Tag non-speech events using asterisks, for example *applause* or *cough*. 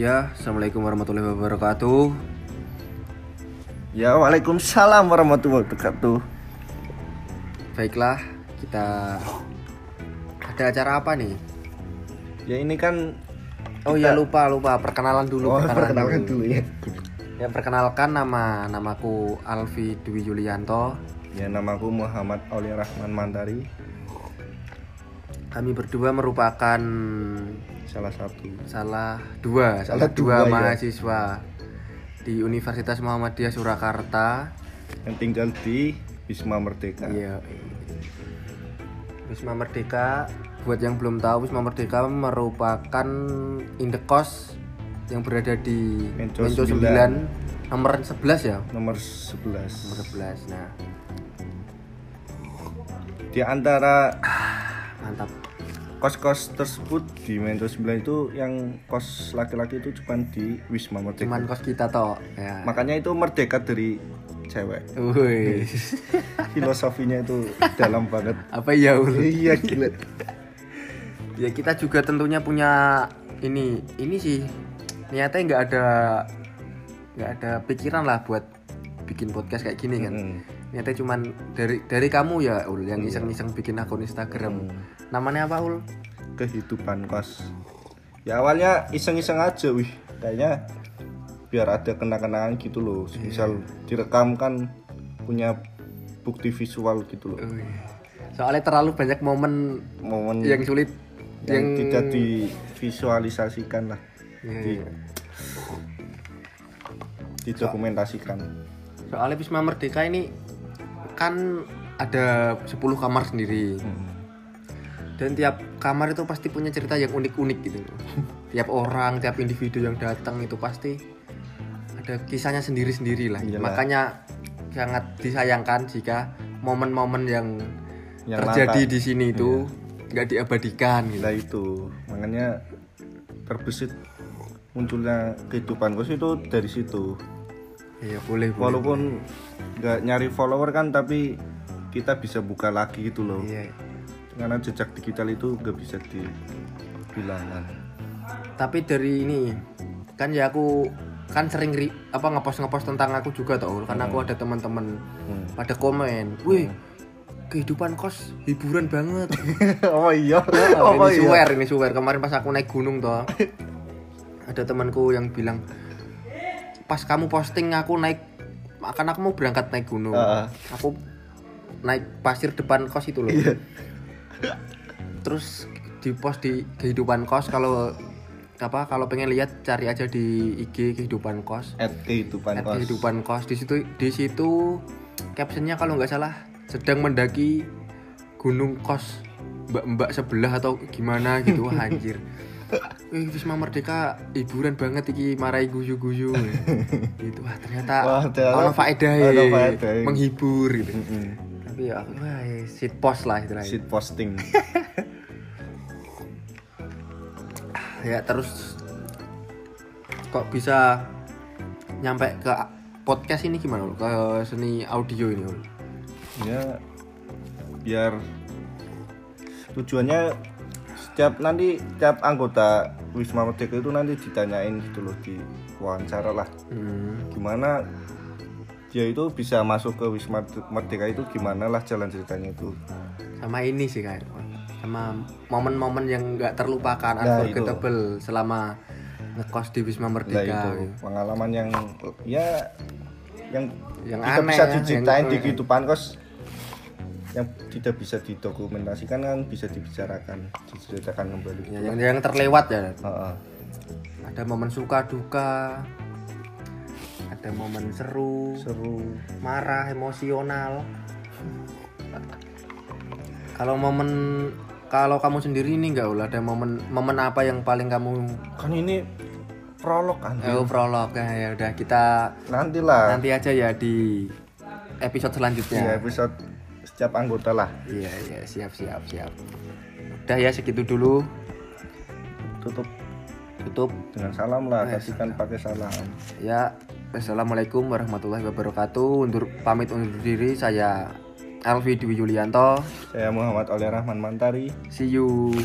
Ya, Assalamualaikum warahmatullahi wabarakatuh. Ya, Waalaikumsalam warahmatullahi wabarakatuh. Baiklah, kita ada acara apa nih? Ya ini kan Oh iya lupa lupa perkenalan dulu. oh, perkenalkan dulu ya. Ya perkenalkan nama namaku Alfi Dwi Yulianto. Ya namaku Muhammad Aulia Rahman Mantari, Kami berdua merupakan salah satu. salah dua salah, Salah dua, dua, ya. mahasiswa di Universitas Muhammadiyah Surakarta. yang tinggal di Wisma Merdeka. Iya. Wisma Merdeka buat yang belum tahu Wisma Merdeka merupakan indekos yang berada di Menco Menco 9 9, nomor 11 ya. Nomor Nomor 11. 11. Nah, Di antara mantap. Kos-kos tersebut di Mentor 9 itu yang kos laki-laki itu cuma di Wisma Merdeka. Cuman kos kita toh. Ya. Makanya itu merdeka dari cewek. Wih. *laughs* Filosofinya itu dalam banget. Apa ya? Iya gila. Ya kita juga tentunya punya ini ini sih niatnya nggak ada nggak ada pikiran lah buat bikin podcast kayak gini kan. Mm. Niatnya cuman dari dari kamu ya Ul yang iseng-iseng bikin akun Instagram. Namanya apa Ul? kehidupan kos ya awalnya iseng-iseng aja wih kayaknya biar ada kenang-kenangan gitu loh misal direkam kan punya bukti visual gitu loh Wih. Soalnya terlalu banyak momen momen yang sulit yang, tidak divisualisasikan lah Iya, di, iya. didokumentasikan Soalnya Wisma Merdeka ini kan ada 10 kamar sendiri. Hmm. Dan tiap kamar itu pasti punya cerita yang unik-unik gitu loh. *laughs* tiap orang, tiap individu yang datang itu pasti ada kisahnya sendiri-sendiri lah. Iyalah. Makanya sangat disayangkan jika momen-momen yang, Yang terjadi. Iya. di sini itu nggak diabadikan gitu. Nah itu makanya terbesit munculnya kehidupan kos itu dari situ Iya boleh, walaupun nggak nyari follower kan tapi kita bisa buka lagi gitu loh. Iya. karena jejak digital itu nggak bisa dibilangkan tapi dari ini kan ya aku kan sering ri, apa ngepost ngepost tentang aku juga tau karena aku ada teman-teman Hmm. pada komen wih kehidupan kos hiburan banget. *laughs* Oh iya. *laughs* Oh, oh ini iya. suwer ini suwer. Kemarin pas aku naik gunung toh ada temanku yang bilang pas kamu posting aku naik akan aku mau berangkat naik gunung. Ah. aku naik pasir depan kos itu loh. Iya. terus di post di kehidupan kos kalau apa kalau pengen lihat cari aja di IG kehidupan kos. At kehidupan At kos. kehidupan kos. Di situ di situ captionnya kalau nggak salah sedang mendaki gunung kos mbak-mbak sebelah atau gimana gitu. Wah, *laughs* anjir Wih, Wisma Merdeka hiburan banget iki marai guyu-guyu *laughs* gitu wah ternyata Wah, ternyata ono faedah faedahe. menghibur gitu Mm-mm. tapi ya wah shit post lah istilahnya Shit posting *laughs* ya terus kok bisa nyampe ke podcast ini gimana Ul? ke seni audio ini Ul? ya biar tujuannya setiap nanti setiap anggota Wisma Merdeka itu nanti ditanyain gitu loh di wawancara lah. Hmm, gimana dia itu bisa masuk ke Wisma Merdeka itu gimana lah jalan ceritanya itu? Sama ini sih kayak sama momen-momen yang nggak terlupakan Nah, unforgettable selama ngekos di Wisma Nah Merdeka itu. pengalaman yang ya yang Yang tidak aneh bisa ya, diceritain yang- di kehidupan kos yang tidak bisa didokumentasikan kan bisa dibicarakan diceritakan kembali. Ya, yang yang terlewat ya. Heeh. ada momen suka duka. Ada momen seru. Seru. Marah emosional. Kalau momen kalau kamu sendiri ini nggak Ul? ada momen momen apa yang paling kamu kan ini prolog kan? Oh, prolog. Ya ya udah kita nantilah. nanti aja ya di episode di selanjutnya episode setiap anggota lah. Iya iya siap siap siap. Udah ya segitu dulu. Tutup. Tutup. Dengan salam lah Eh, kasihkan pakai salam. Ya assalamualaikum warahmatullahi wabarakatuh. Undur pamit undur diri. Saya Alfi Dwi Yulianto. Saya Muhammad Oleh Rahman Mantari. See you